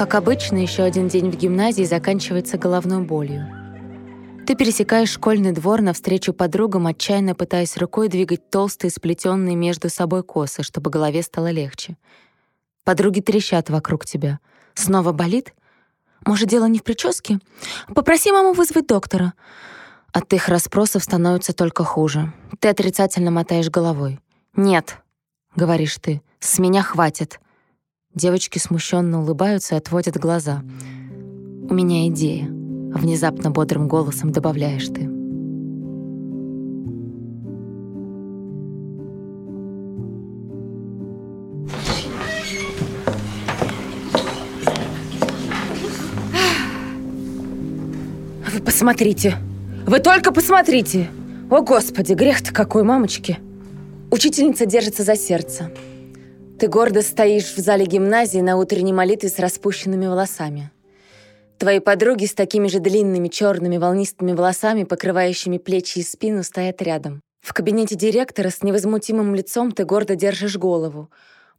Как обычно, еще один день в гимназии заканчивается головной болью. Ты пересекаешь школьный двор навстречу подругам, отчаянно пытаясь рукой двигать толстые, сплетенные между собой косы, чтобы голове стало легче. Подруги трещат вокруг тебя. Снова болит? Может, дело не в прическе? Попроси маму вызвать доктора. От их расспросов становится только хуже. Ты отрицательно мотаешь головой. «Нет», — говоришь ты, — «с меня хватит». Девочки смущенно улыбаются и отводят глаза. «У меня идея», — внезапно бодрым голосом добавляешь ты. Вы посмотрите! Вы только посмотрите! О, Господи, грех-то какой, мамочки! Учительница держится за сердце. Ты гордо стоишь в зале гимназии на утренней молитве с распущенными волосами. Твои подруги с такими же длинными черными волнистыми волосами, покрывающими плечи и спину, стоят рядом. В кабинете директора с невозмутимым лицом ты гордо держишь голову,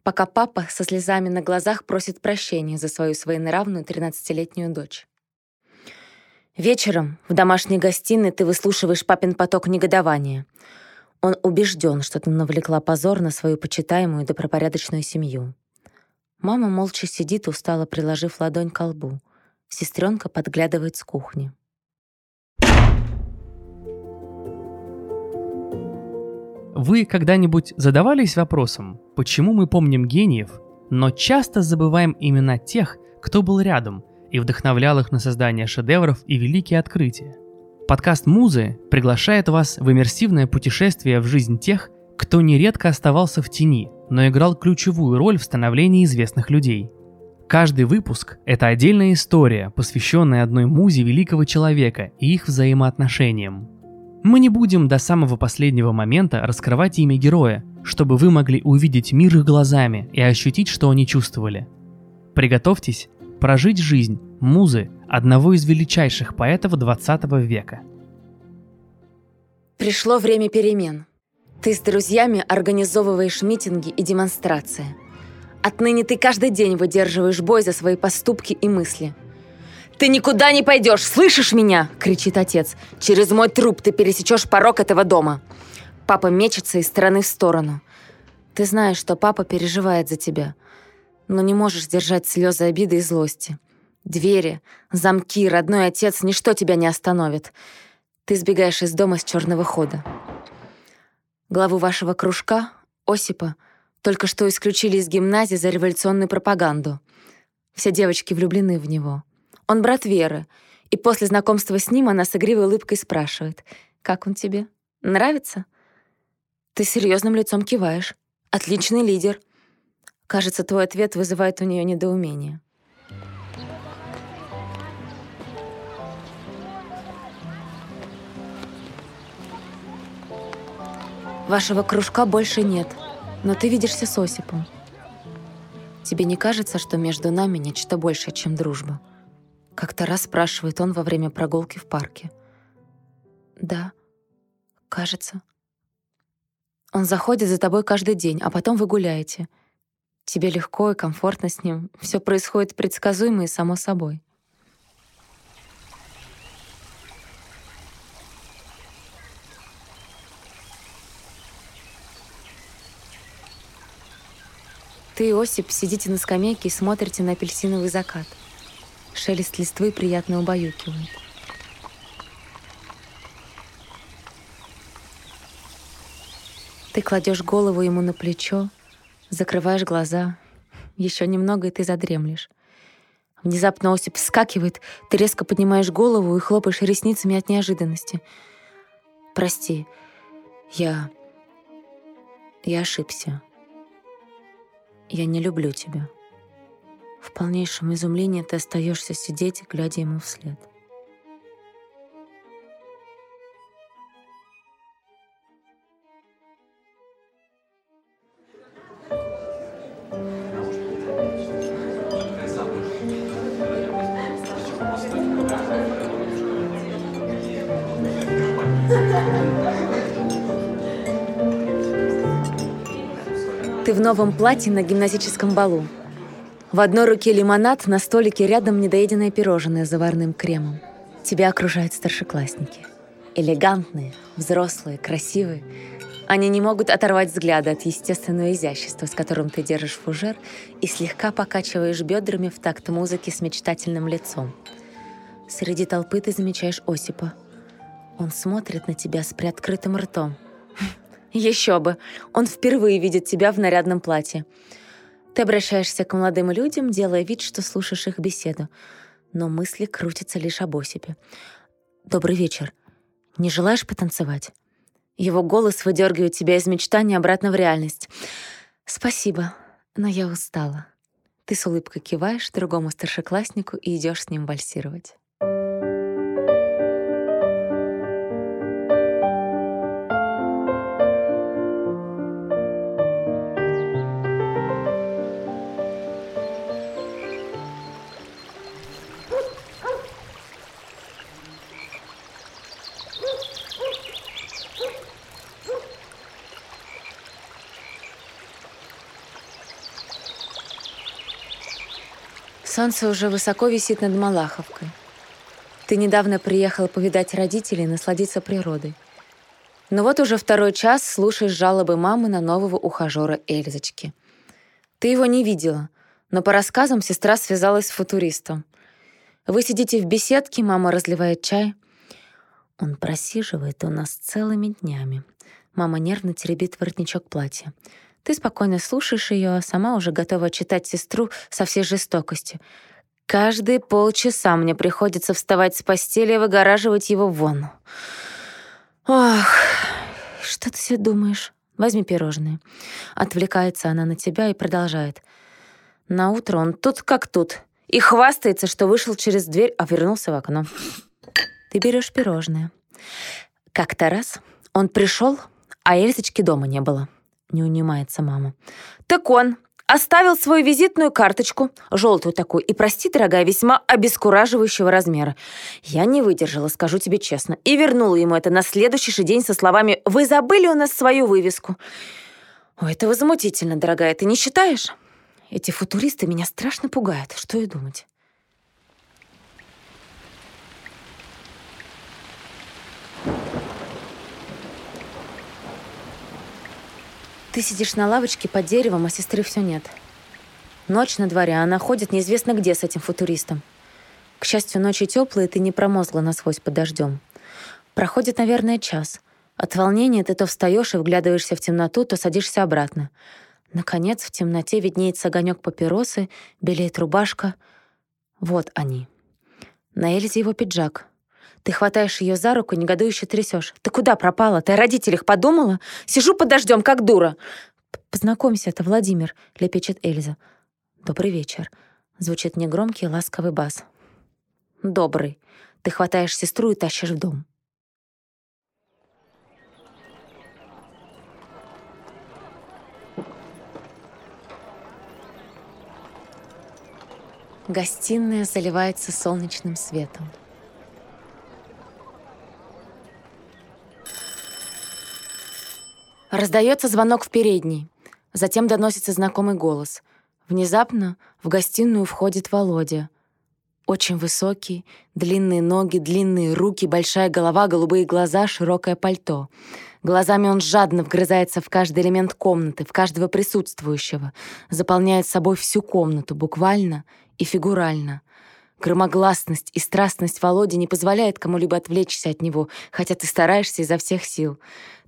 пока папа со слезами на глазах просит прощения за свою своенравную 13-летнюю дочь. Вечером в домашней гостиной ты выслушиваешь папин поток негодования — он убежден, что ты навлекла позор на свою почитаемую добропорядочную семью. Мама молча сидит, устало приложив ладонь к лбу. Сестренка подглядывает с кухни. Вы когда-нибудь задавались вопросом, почему мы помним гениев, но часто забываем имена тех, кто был рядом и вдохновлял их на создание шедевров и великие открытия? Подкаст «Музы» приглашает вас в иммерсивное путешествие в жизнь тех, кто нередко оставался в тени, но играл ключевую роль в становлении известных людей. Каждый выпуск – это отдельная история, посвященная одной музе великого человека и их взаимоотношениям. Мы не будем до самого последнего момента раскрывать имя героя, чтобы вы могли увидеть мир их глазами и ощутить, что они чувствовали. Приготовьтесь прожить жизнь музы одного из величайших поэтов 20 века. Пришло время перемен. Ты с друзьями организовываешь митинги и демонстрации. Отныне ты каждый день выдерживаешь бой за свои поступки и мысли. «Ты никуда не пойдешь, слышишь меня?» — кричит отец. «Через мой труп ты пересечешь порог этого дома». Папа мечется из стороны в сторону. Ты знаешь, что папа переживает за тебя, но не можешь сдержать слезы обиды и злости. Двери, замки, родной отец, ничто тебя не остановит. Ты сбегаешь из дома с черного хода. Главу вашего кружка, Осипа, только что исключили из гимназии за революционную пропаганду. Все девочки влюблены в него. Он брат Веры, и после знакомства с ним она с игривой улыбкой спрашивает, «Как он тебе? Нравится?» Ты серьезным лицом киваешь. «Отличный лидер». Кажется, твой ответ вызывает у нее недоумение. Вашего кружка больше нет, но ты видишься с Осипом. Тебе не кажется, что между нами нечто большее, чем дружба? Как-то раз спрашивает он во время прогулки в парке. Да, кажется. Он заходит за тобой каждый день, а потом вы гуляете. Тебе легко и комфортно с ним. Все происходит предсказуемо и само собой. Ты и Осип сидите на скамейке и смотрите на апельсиновый закат. Шелест листвы приятно убаюкивает. Ты кладешь голову ему на плечо, закрываешь глаза. Еще немного, и ты задремлешь. Внезапно Осип вскакивает, ты резко поднимаешь голову и хлопаешь ресницами от неожиданности. «Прости, я... я ошибся. «Я не люблю тебя». В полнейшем изумлении ты остаешься сидеть, глядя ему вслед. В новом платье на гимназическом балу. В одной руке лимонад, на столике рядом недоеденное пирожное с заварным кремом. Тебя окружают старшеклассники. Элегантные, взрослые, красивые. Они не могут оторвать взгляда от естественного изящества, с которым ты держишь фужер и слегка покачиваешь бедрами в такт музыки с мечтательным лицом. Среди толпы ты замечаешь Осипа. Он смотрит на тебя с приоткрытым ртом. Еще бы! Он впервые видит тебя в нарядном платье. Ты обращаешься к молодым людям, делая вид, что слушаешь их беседу. Но мысли крутятся лишь об Осипе. «Добрый вечер. Не желаешь потанцевать?» Его голос выдергивает тебя из мечтания обратно в реальность. «Спасибо, но я устала». Ты с улыбкой киваешь другому старшекласснику и идешь с ним вальсировать. Солнце уже высоко висит над Малаховкой. Ты недавно приехала повидать родителей и насладиться природой. Но вот уже второй час слушаешь жалобы мамы на нового ухажера Эльзочки. Ты его не видела, но по рассказам сестра связалась с футуристом. Вы сидите в беседке, мама разливает чай. Он просиживает у нас целыми днями. Мама нервно теребит воротничок платья. Ты спокойно слушаешь ее, а сама уже готова читать сестру со всей жестокостью. Каждые полчаса мне приходится вставать с постели и выгораживать его вон. Ох, что ты себе думаешь? Возьми пирожные. Отвлекается она на тебя и продолжает. На утро он тут как тут. И хвастается, что вышел через дверь, а вернулся в окно. Ты берешь пирожные. Как-то раз он пришел, а Эльзочки дома не было не унимается мама. «Так он оставил свою визитную карточку, желтую такую, и, прости, дорогая, весьма обескураживающего размера. Я не выдержала, скажу тебе честно, и вернула ему это на следующий же день со словами «Вы забыли у нас свою вывеску». Ой, это возмутительно, дорогая, ты не считаешь? Эти футуристы меня страшно пугают, что и думать. Ты сидишь на лавочке под деревом, а сестры все нет. Ночь на дворе, а она ходит неизвестно где с этим футуристом. К счастью, ночи теплые, ты не промозгла насквозь под дождем. Проходит, наверное, час. От волнения ты то встаешь и вглядываешься в темноту, то садишься обратно. Наконец, в темноте виднеется огонек папиросы, белеет рубашка. Вот они. На Эльзе его пиджак. Ты хватаешь ее за руку, негодующе трясешь. Ты куда пропала? Ты о родителях подумала? Сижу под дождем, как дура. Познакомься, это Владимир, лепечет Эльза. Добрый вечер. Звучит негромкий ласковый бас. Добрый. Ты хватаешь сестру и тащишь в дом. Гостиная заливается солнечным светом. Раздается звонок в передней. Затем доносится знакомый голос. Внезапно в гостиную входит Володя. Очень высокий, длинные ноги, длинные руки, большая голова, голубые глаза, широкое пальто. Глазами он жадно вгрызается в каждый элемент комнаты, в каждого присутствующего, заполняет собой всю комнату, буквально и фигурально. Громогласность и страстность Володи не позволяет кому-либо отвлечься от него, хотя ты стараешься изо всех сил.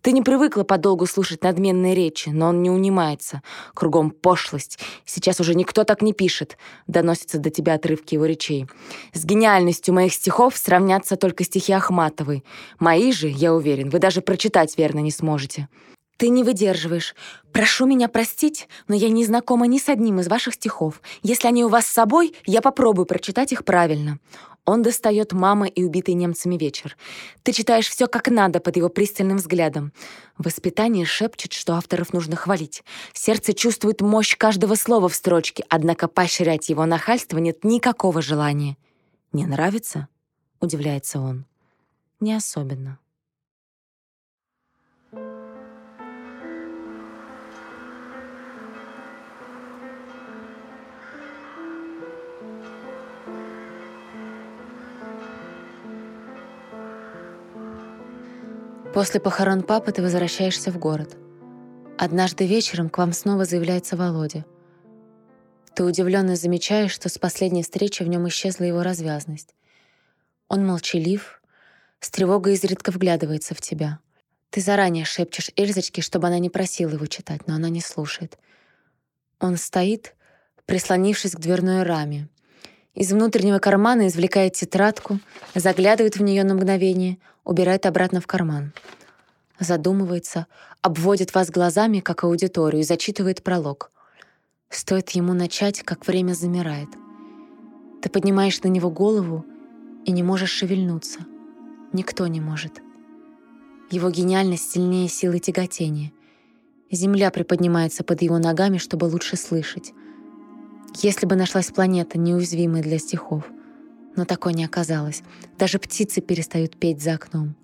Ты не привыкла подолгу слушать надменные речи, но он не унимается. Кругом пошлость. Сейчас уже никто так не пишет. Доносятся до тебя отрывки его речей. С гениальностью моих стихов сравнятся только стихи Ахматовой. Мои же, я уверен, вы даже прочитать верно не сможете. Ты не выдерживаешь. Прошу меня простить, но я не знакома ни с одним из ваших стихов. Если они у вас с собой, я попробую прочитать их правильно. Он достает «Мама и убитый немцами вечер». Ты читаешь все как надо под его пристальным взглядом. Воспитание шепчет, что авторов нужно хвалить. Сердце чувствует мощь каждого слова в строчке, однако поощрять его нахальство нет никакого желания. «Не нравится?» — удивляется он. «Не особенно». После похорон папы ты возвращаешься в город. Однажды вечером к вам снова заявляется Володя. Ты удивленно замечаешь, что с последней встречи в нем исчезла его развязность. Он молчалив, с тревогой изредка вглядывается в тебя. Ты заранее шепчешь Эльзочке, чтобы она не просила его читать, но она не слушает. Он стоит, прислонившись к дверной раме. Из внутреннего кармана извлекает тетрадку, заглядывает в нее на мгновение, убирает обратно в карман. Задумывается, обводит вас глазами, как аудиторию, и зачитывает пролог. Стоит ему начать, как время замирает. Ты поднимаешь на него голову и не можешь шевельнуться. Никто не может. Его гениальность сильнее силы тяготения. Земля приподнимается под его ногами, чтобы лучше слышать. Если бы нашлась планета, неуязвимая для стихов. Но такой не оказалось. Даже птицы перестают петь за окном.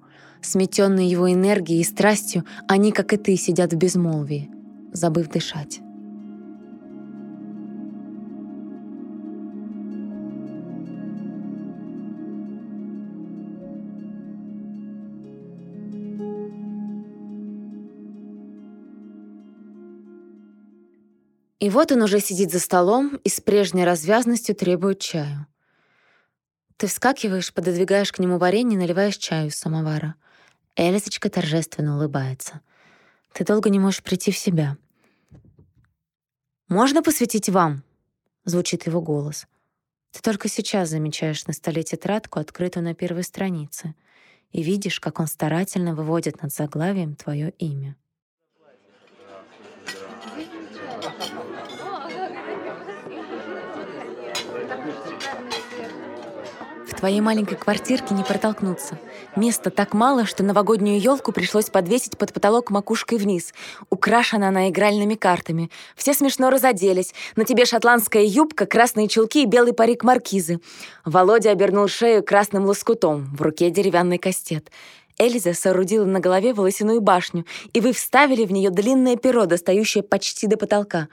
Сметенные его энергией и страстью, они, как и ты, сидят в безмолвии, забыв дышать. И вот он уже сидит за столом и с прежней развязностью требует чаю. Ты вскакиваешь, пододвигаешь к нему варенье наливаешь чаю из самовара. Элисочка торжественно улыбается. Ты долго не можешь прийти в себя. «Можно посвятить вам?» — звучит его голос. Ты только сейчас замечаешь на столе тетрадку, открытую на первой странице, и видишь, как он старательно выводит над заглавием твое имя. Твоей маленькой квартирке не протолкнуться. Места так мало, что новогоднюю елку пришлось подвесить под потолок макушкой вниз. Украшена она игральными картами. Все смешно разоделись. На тебе шотландская юбка, красные чулки и белый парик маркизы. Володя обернул шею красным лоскутом, в руке деревянный кастет. Эльза соорудила на голове волосяную башню, и вы вставили в нее длинное перо, достающее почти до потолка.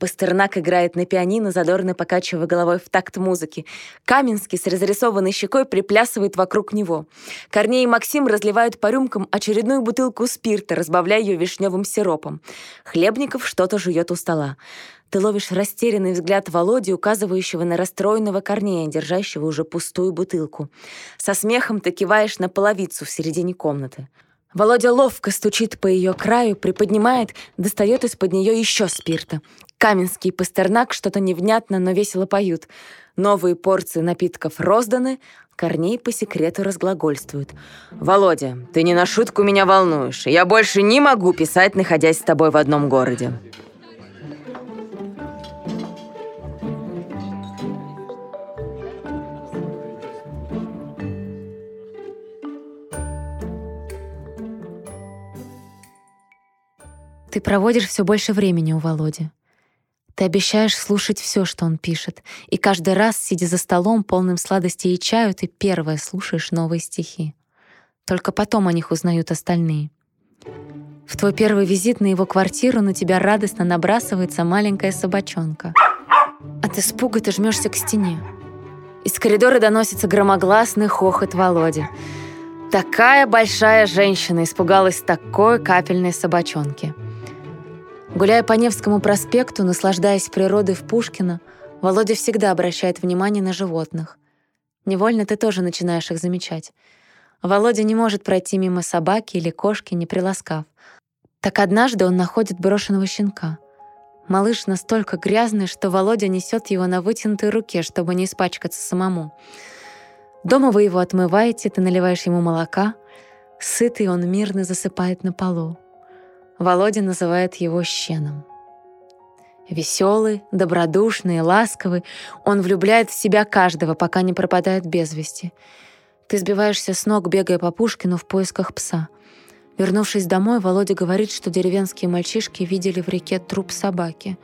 Пастернак играет на пианино, задорно покачивая головой в такт музыки. Каменский с разрисованной щекой приплясывает вокруг него. Корней и Максим разливают по рюмкам очередную бутылку спирта, разбавляя ее вишневым сиропом. Хлебников что-то жует у стола. Ты ловишь растерянный взгляд Володи, указывающего на расстроенного Корнея, держащего уже пустую бутылку. Со смехом ты киваешь на половицу в середине комнаты. Володя ловко стучит по ее краю, приподнимает, достает из-под нее еще спирта. Каменский и Пастернак что-то невнятно, но весело поют. Новые порции напитков розданы, Корней по секрету разглагольствует. «Володя, ты не на шутку меня волнуешь. Я больше не могу писать, находясь с тобой в одном городе». Ты проводишь все больше времени у Володи. Ты обещаешь слушать все, что он пишет, и каждый раз, сидя за столом, полным сладостей и чаю, ты первая слушаешь новые стихи. Только потом о них узнают остальные. В твой первый визит на его квартиру на тебя радостно набрасывается маленькая собачонка. От испуга ты жмешься к стене. Из коридора доносится громогласный хохот Володи. Такая большая женщина испугалась такой капельной собачонки — Гуляя по Невскому проспекту, наслаждаясь природой в Пушкино, Володя всегда обращает внимание на животных. Невольно ты тоже начинаешь их замечать. Володя не может пройти мимо собаки или кошки, не приласкав. Так однажды он находит брошенного щенка. Малыш настолько грязный, что Володя несет его на вытянутой руке, чтобы не испачкаться самому. Дома вы его отмываете, ты наливаешь ему молока. Сытый он мирно засыпает на полу. Володя называет его щеном. Веселый, добродушный, ласковый, он влюбляет в себя каждого, пока не пропадает без вести. Ты сбиваешься с ног, бегая по Пушкину в поисках пса. Вернувшись домой, Володя говорит, что деревенские мальчишки видели в реке труп собаки,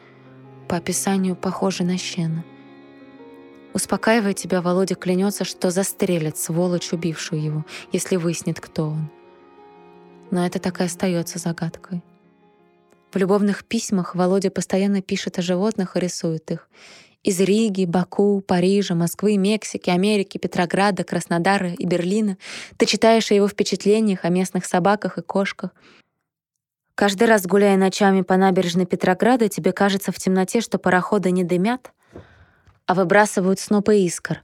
по описанию похожий на щена. Успокаивая тебя, Володя клянется, что застрелит сволочь, убившую его, если выяснит, кто он но это так и остается загадкой. В любовных письмах Володя постоянно пишет о животных и рисует их. Из Риги, Баку, Парижа, Москвы, Мексики, Америки, Петрограда, Краснодара и Берлина ты читаешь о его впечатлениях о местных собаках и кошках. Каждый раз, гуляя ночами по набережной Петрограда, тебе кажется в темноте, что пароходы не дымят, а выбрасывают снопы искр.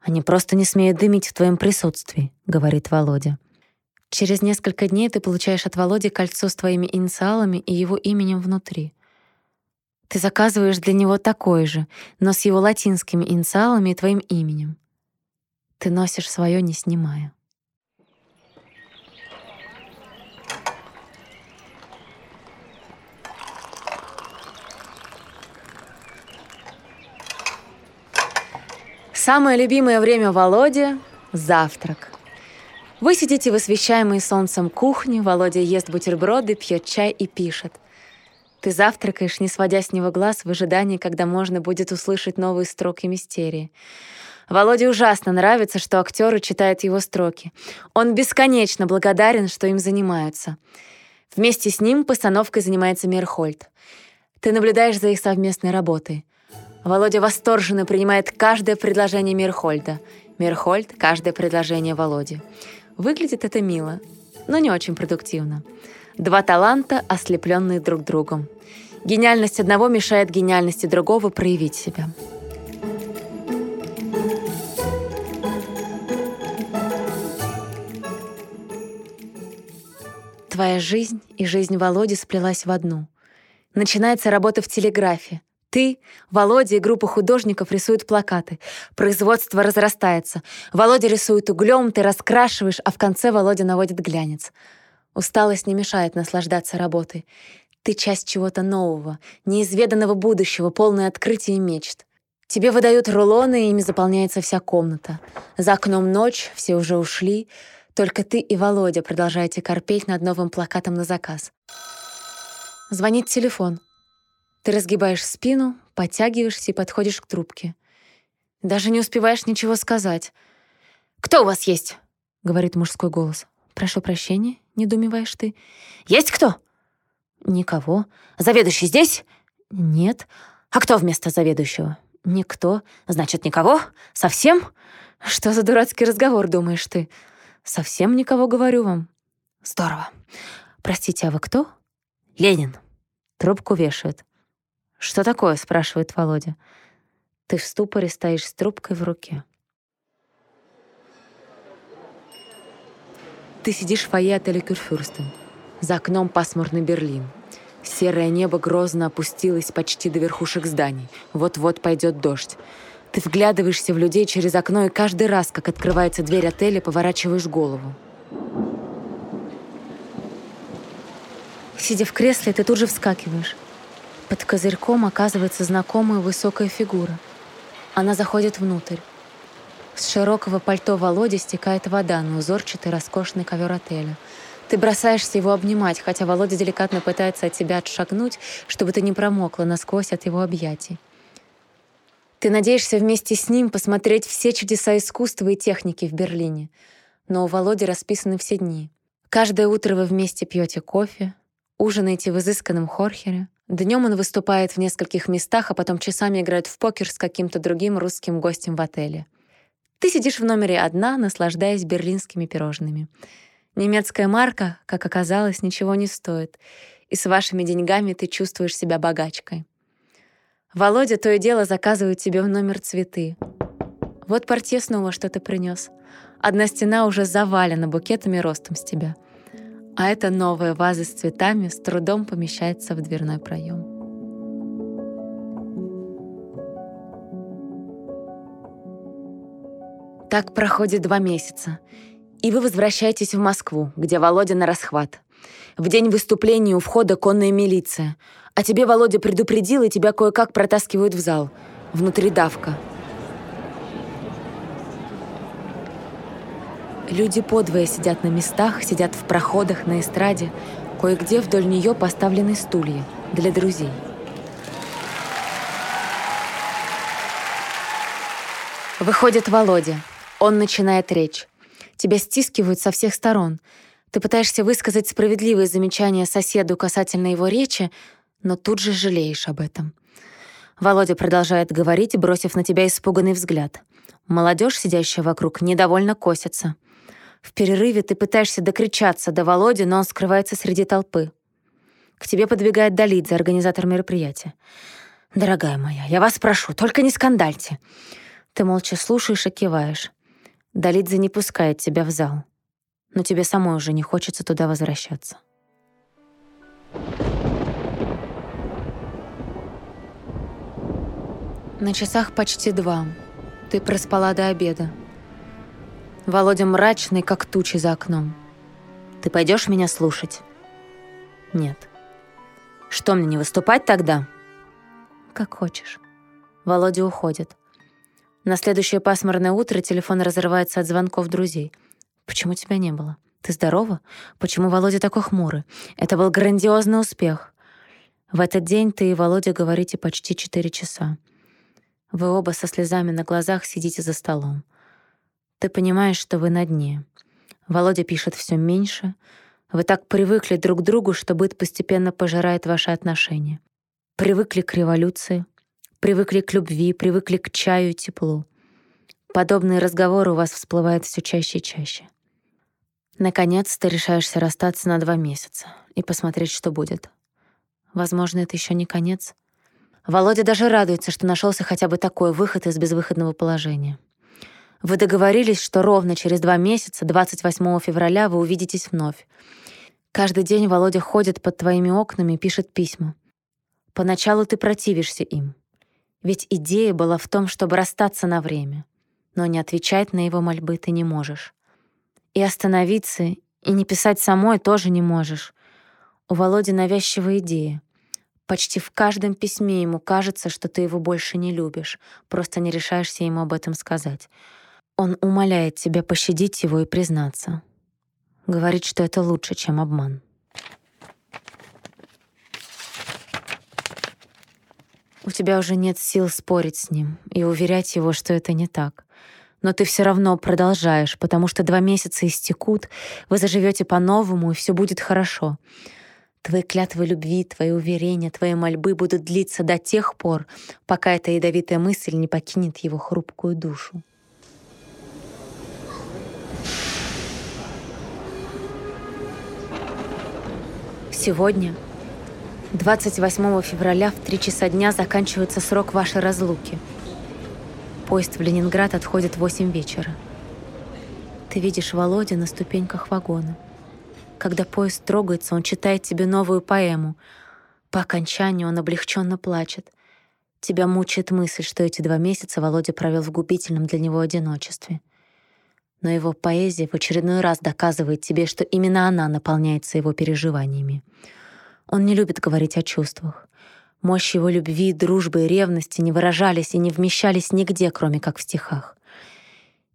«Они просто не смеют дымить в твоем присутствии», — говорит Володя. Через несколько дней ты получаешь от Володи кольцо с твоими инициалами и его именем внутри — ты заказываешь для него такой же, но с его латинскими инициалами и твоим именем. Ты носишь свое, не снимая. Самое любимое время Володи — завтрак. Вы сидите в освещаемой солнцем кухне, Володя ест бутерброды, пьет чай и пишет — ты завтракаешь, не сводя с него глаз в ожидании, когда можно будет услышать новые строки мистерии. Володе ужасно нравится, что актеры читают его строки. Он бесконечно благодарен, что им занимаются. Вместе с ним постановкой занимается Мерхольд. Ты наблюдаешь за их совместной работой. Володя восторженно принимает каждое предложение Мирхольда. Мирхольд — каждое предложение Володи. Выглядит это мило, но не очень продуктивно. Два таланта, ослепленные друг другом. Гениальность одного мешает гениальности другого проявить себя. Твоя жизнь и жизнь Володи сплелась в одну. Начинается работа в телеграфе. Ты, Володя и группа художников рисуют плакаты. Производство разрастается. Володя рисует углем, ты раскрашиваешь, а в конце Володя наводит глянец — Усталость не мешает наслаждаться работой. Ты часть чего-то нового, неизведанного будущего, полное открытий и мечт. Тебе выдают рулоны, и ими заполняется вся комната. За окном ночь, все уже ушли. Только ты и Володя продолжаете корпеть над новым плакатом на заказ. Звонит телефон. Ты разгибаешь спину, подтягиваешься и подходишь к трубке. Даже не успеваешь ничего сказать. «Кто у вас есть?» — говорит мужской голос. «Прошу прощения, недоумеваешь ты. «Есть кто?» «Никого. Заведующий здесь?» «Нет». «А кто вместо заведующего?» «Никто. Значит, никого? Совсем?» «Что за дурацкий разговор, думаешь ты?» «Совсем никого, говорю вам». «Здорово. Простите, а вы кто?» «Ленин». Трубку вешают. «Что такое?» — спрашивает Володя. Ты в ступоре стоишь с трубкой в руке. Ты сидишь в фойе отеля Кюрфюрстен. За окном пасмурный Берлин. Серое небо грозно опустилось почти до верхушек зданий. Вот-вот пойдет дождь. Ты вглядываешься в людей через окно, и каждый раз, как открывается дверь отеля, поворачиваешь голову. Сидя в кресле, ты тут же вскакиваешь. Под козырьком оказывается знакомая высокая фигура. Она заходит внутрь. С широкого пальто Володи стекает вода на узорчатый роскошный ковер отеля. Ты бросаешься его обнимать, хотя Володя деликатно пытается от тебя отшагнуть, чтобы ты не промокла насквозь от его объятий. Ты надеешься вместе с ним посмотреть все чудеса искусства и техники в Берлине. Но у Володи расписаны все дни. Каждое утро вы вместе пьете кофе, ужинаете в изысканном хорхере. Днем он выступает в нескольких местах, а потом часами играет в покер с каким-то другим русским гостем в отеле. Ты сидишь в номере одна, наслаждаясь берлинскими пирожными. Немецкая марка, как оказалось, ничего не стоит, и с вашими деньгами ты чувствуешь себя богачкой. Володя то и дело заказывает тебе в номер цветы. Вот портье снова что-то принес. Одна стена уже завалена букетами ростом с тебя. А эта новая ваза с цветами с трудом помещается в дверной проем. Так проходит два месяца. И вы возвращаетесь в Москву, где Володя на расхват. В день выступления у входа конная милиция. А тебе Володя предупредил, и тебя кое-как протаскивают в зал. Внутри давка. Люди подвое сидят на местах, сидят в проходах, на эстраде. Кое-где вдоль нее поставлены стулья для друзей. Выходит Володя. Он начинает речь. Тебя стискивают со всех сторон. Ты пытаешься высказать справедливые замечания соседу касательно его речи, но тут же жалеешь об этом. Володя продолжает говорить, бросив на тебя испуганный взгляд. Молодежь, сидящая вокруг, недовольно косится. В перерыве ты пытаешься докричаться до Володи, но он скрывается среди толпы. К тебе подбегает Долидзе, организатор мероприятия. «Дорогая моя, я вас прошу, только не скандальте». Ты молча слушаешь и киваешь. Долидзе не пускает тебя в зал. Но тебе самой уже не хочется туда возвращаться. На часах почти два. Ты проспала до обеда. Володя мрачный, как тучи за окном. Ты пойдешь меня слушать? Нет. Что мне не выступать тогда? Как хочешь. Володя уходит. На следующее пасмурное утро телефон разрывается от звонков друзей. Почему тебя не было? Ты здорова? Почему Володя такой хмурый? Это был грандиозный успех. В этот день ты и Володя говорите почти четыре часа. Вы оба со слезами на глазах сидите за столом. Ты понимаешь, что вы на дне. Володя пишет все меньше. Вы так привыкли друг к другу, что быт постепенно пожирает ваши отношения. Привыкли к революции, привыкли к любви, привыкли к чаю и теплу. Подобные разговоры у вас всплывают все чаще и чаще. Наконец, ты решаешься расстаться на два месяца и посмотреть, что будет. Возможно, это еще не конец — Володя даже радуется, что нашелся хотя бы такой выход из безвыходного положения. Вы договорились, что ровно через два месяца, 28 февраля, вы увидитесь вновь. Каждый день Володя ходит под твоими окнами и пишет письма. Поначалу ты противишься им. Ведь идея была в том, чтобы расстаться на время. Но не отвечать на его мольбы ты не можешь. И остановиться, и не писать самой тоже не можешь. У Володи навязчивая идея — Почти в каждом письме ему кажется, что ты его больше не любишь, просто не решаешься ему об этом сказать. Он умоляет тебя пощадить его и признаться. Говорит, что это лучше, чем обман. У тебя уже нет сил спорить с ним и уверять его, что это не так. Но ты все равно продолжаешь, потому что два месяца истекут, вы заживете по-новому, и все будет хорошо. Твои клятвы любви, твои уверения, твои мольбы будут длиться до тех пор, пока эта ядовитая мысль не покинет его хрупкую душу. Сегодня, 28 февраля в 3 часа дня заканчивается срок вашей разлуки. Поезд в Ленинград отходит в 8 вечера. Ты видишь Володя на ступеньках вагона. Когда поезд трогается, он читает тебе новую поэму. По окончанию он облегченно плачет. Тебя мучает мысль, что эти два месяца Володя провел в губительном для него одиночестве. Но его поэзия в очередной раз доказывает тебе, что именно она наполняется его переживаниями. Он не любит говорить о чувствах. Мощь его любви, дружбы и ревности не выражались и не вмещались нигде, кроме как в стихах.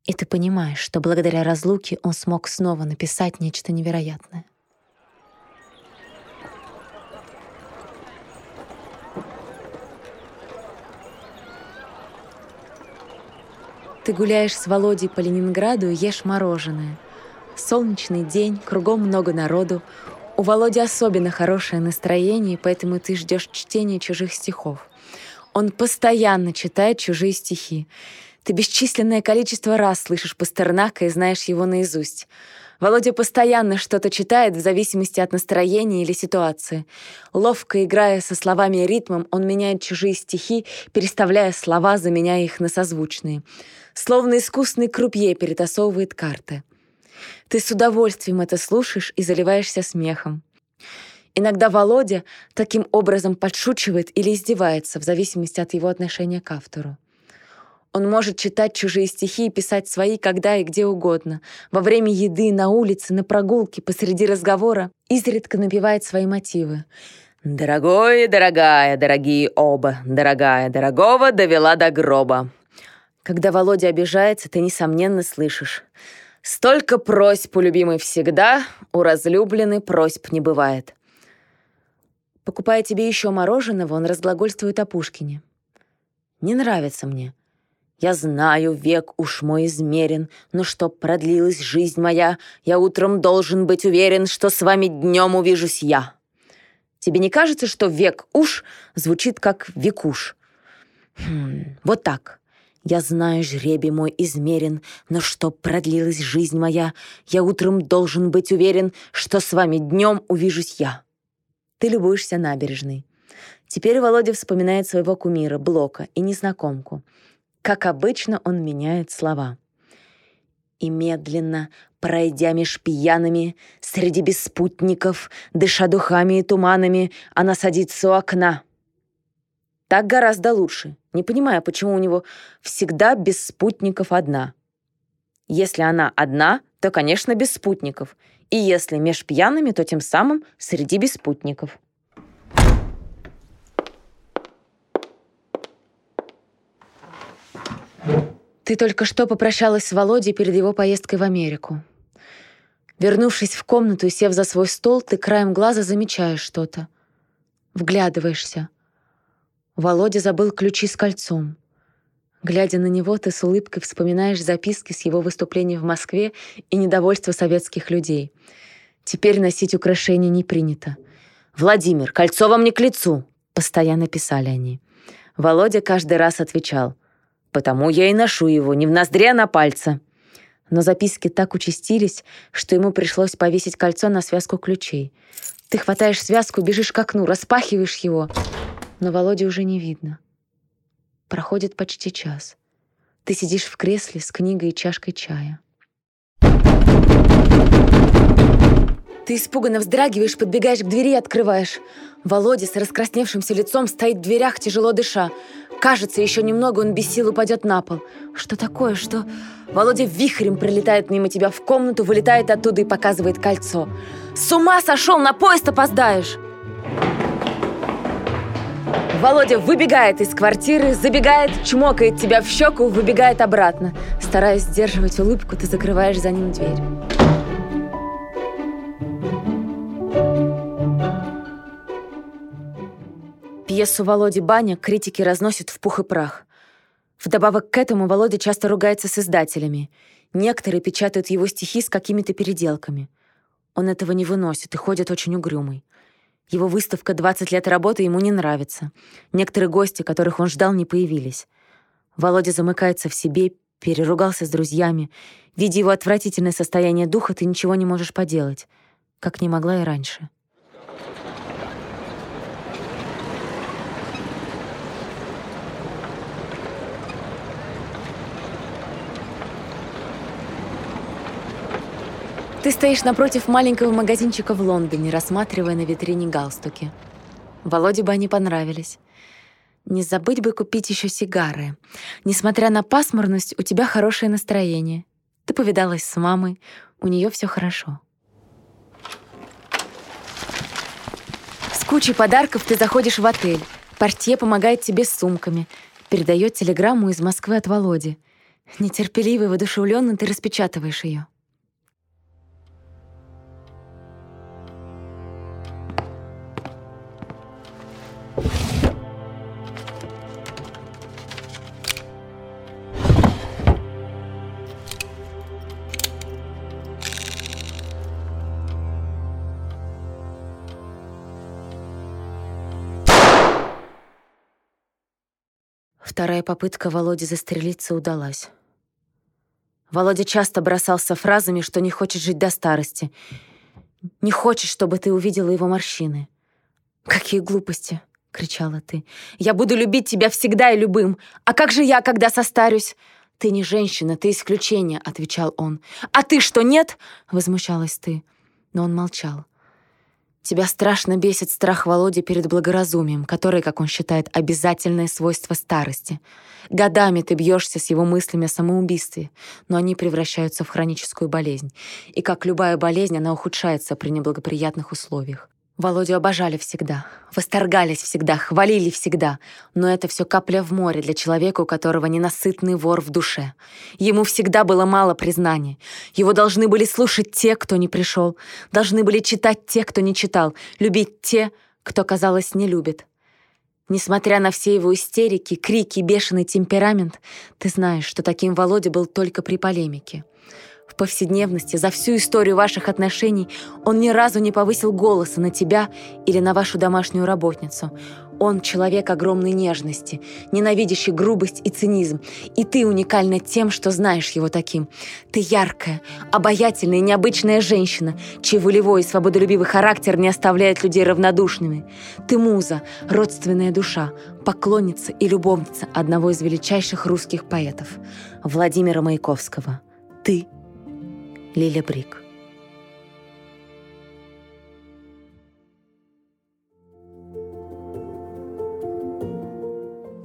И ты понимаешь, что благодаря разлуке он смог снова написать нечто невероятное. Ты гуляешь с Володей по Ленинграду и ешь мороженое. Солнечный день, кругом много народу. У Володи особенно хорошее настроение, поэтому ты ждешь чтения чужих стихов. Он постоянно читает чужие стихи. Ты бесчисленное количество раз слышишь Пастернака и знаешь его наизусть. Володя постоянно что-то читает в зависимости от настроения или ситуации. Ловко играя со словами и ритмом, он меняет чужие стихи, переставляя слова, заменяя их на созвучные. Словно искусный крупье перетасовывает карты. Ты с удовольствием это слушаешь и заливаешься смехом. Иногда Володя таким образом подшучивает или издевается, в зависимости от его отношения к автору. Он может читать чужие стихи и писать свои когда и где угодно. Во время еды, на улице, на прогулке, посреди разговора изредка напевает свои мотивы. «Дорогой, дорогая, дорогие оба, дорогая, дорогого довела до гроба». Когда Володя обижается, ты, несомненно, слышишь. «Столько просьб у любимой всегда, у разлюбленной просьб не бывает». Покупая тебе еще мороженого, он разглагольствует о Пушкине. «Не нравится мне». Я знаю, век уж мой измерен, но чтоб продлилась жизнь моя, я утром должен быть уверен, что с вами днем увижусь я. Тебе не кажется, что век уж звучит как векуш? Хм, вот так. Я знаю, жребий мой измерен, но чтоб продлилась жизнь моя, я утром должен быть уверен, что с вами днем увижусь я. Ты любуешься набережной. Теперь Володя вспоминает своего кумира, Блока, и незнакомку. Как обычно, он меняет слова. И медленно, пройдя меж пьяными, среди беспутников, дыша духами и туманами, она садится у окна. Так гораздо лучше, не понимая, почему у него всегда без спутников одна. Если она одна, то, конечно, без спутников. И если меж пьяными, то тем самым среди беспутников. Ты только что попрощалась с Володей перед его поездкой в Америку. Вернувшись в комнату и сев за свой стол, ты краем глаза замечаешь что-то. Вглядываешься. Володя забыл ключи с кольцом. Глядя на него, ты с улыбкой вспоминаешь записки с его выступлений в Москве и недовольство советских людей. Теперь носить украшения не принято. «Владимир, кольцо вам не к лицу!» — постоянно писали они. Володя каждый раз отвечал. «Потому я и ношу его, не в ноздре, а на пальце». Но записки так участились, что ему пришлось повесить кольцо на связку ключей. Ты хватаешь связку, бежишь к окну, распахиваешь его — но Володи уже не видно. Проходит почти час. Ты сидишь в кресле с книгой и чашкой чая. Ты испуганно вздрагиваешь, подбегаешь к двери и открываешь. Володя с раскрасневшимся лицом стоит в дверях, тяжело дыша. Кажется, еще немного он без сил упадет на пол. Что такое? Что? Володя вихрем пролетает мимо тебя в комнату, вылетает оттуда и показывает кольцо. С ума сошел, на поезд опоздаешь! Володя выбегает из квартиры, забегает, чмокает тебя в щеку, выбегает обратно. Стараясь сдерживать улыбку, ты закрываешь за ним дверь. Пьесу Володи Баня критики разносят в пух и прах. Вдобавок к этому Володя часто ругается с издателями. Некоторые печатают его стихи с какими-то переделками. Он этого не выносит и ходит очень угрюмый. Его выставка «20 лет работы» ему не нравится. Некоторые гости, которых он ждал, не появились. Володя замыкается в себе, переругался с друзьями. Видя его отвратительное состояние духа, ты ничего не можешь поделать, как не могла и раньше. Ты стоишь напротив маленького магазинчика в Лондоне, рассматривая на витрине галстуки. Володе бы они понравились. Не забыть бы купить еще сигары. Несмотря на пасмурность, у тебя хорошее настроение. Ты повидалась с мамой, у нее все хорошо. С кучей подарков ты заходишь в отель. Портье помогает тебе с сумками. Передает телеграмму из Москвы от Володи. Нетерпеливый, воодушевленно ты распечатываешь ее. Вторая попытка Володи застрелиться удалась. Володя часто бросался фразами, что не хочет жить до старости. Не хочет, чтобы ты увидела его морщины. «Какие глупости!» — кричала ты. «Я буду любить тебя всегда и любым. А как же я, когда состарюсь?» «Ты не женщина, ты исключение», — отвечал он. «А ты что, нет?» — возмущалась ты. Но он молчал. Тебя страшно бесит страх Володи перед благоразумием, который, как он считает, обязательное свойство старости. Годами ты бьешься с его мыслями о самоубийстве, но они превращаются в хроническую болезнь. И как любая болезнь, она ухудшается при неблагоприятных условиях. Володю обожали всегда, восторгались всегда, хвалили всегда. Но это все капля в море для человека, у которого ненасытный вор в душе. Ему всегда было мало признания. Его должны были слушать те, кто не пришел. Должны были читать те, кто не читал. Любить те, кто, казалось, не любит. Несмотря на все его истерики, крики, бешеный темперамент, ты знаешь, что таким Володя был только при полемике. Повседневности, за всю историю ваших отношений, он ни разу не повысил голоса на тебя или на вашу домашнюю работницу. Он человек огромной нежности, ненавидящий грубость и цинизм. И ты уникальна тем, что знаешь его таким. Ты яркая, обаятельная и необычная женщина, чей волевой и свободолюбивый характер не оставляет людей равнодушными. Ты муза, родственная душа, поклонница и любовница одного из величайших русских поэтов, Владимира Маяковского. Ты — Лиля Брик.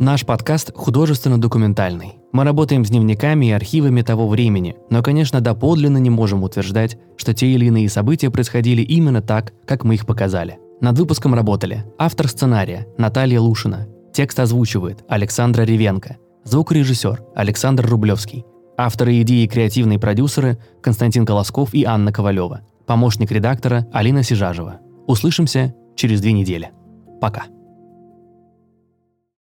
Наш подкаст художественно-документальный. Мы работаем с дневниками и архивами того времени, но, конечно, доподлинно не можем утверждать, что те или иные события происходили именно так, как мы их показали. Над выпуском работали автор сценария Наталья Лушина, текст озвучивает Александра Ревенко, звукорежиссер Александр Рублевский, авторы идеи и креативные продюсеры Константин Колосков и Анна Ковалева, помощник редактора Алина Сижажева. Услышимся через две недели. Пока.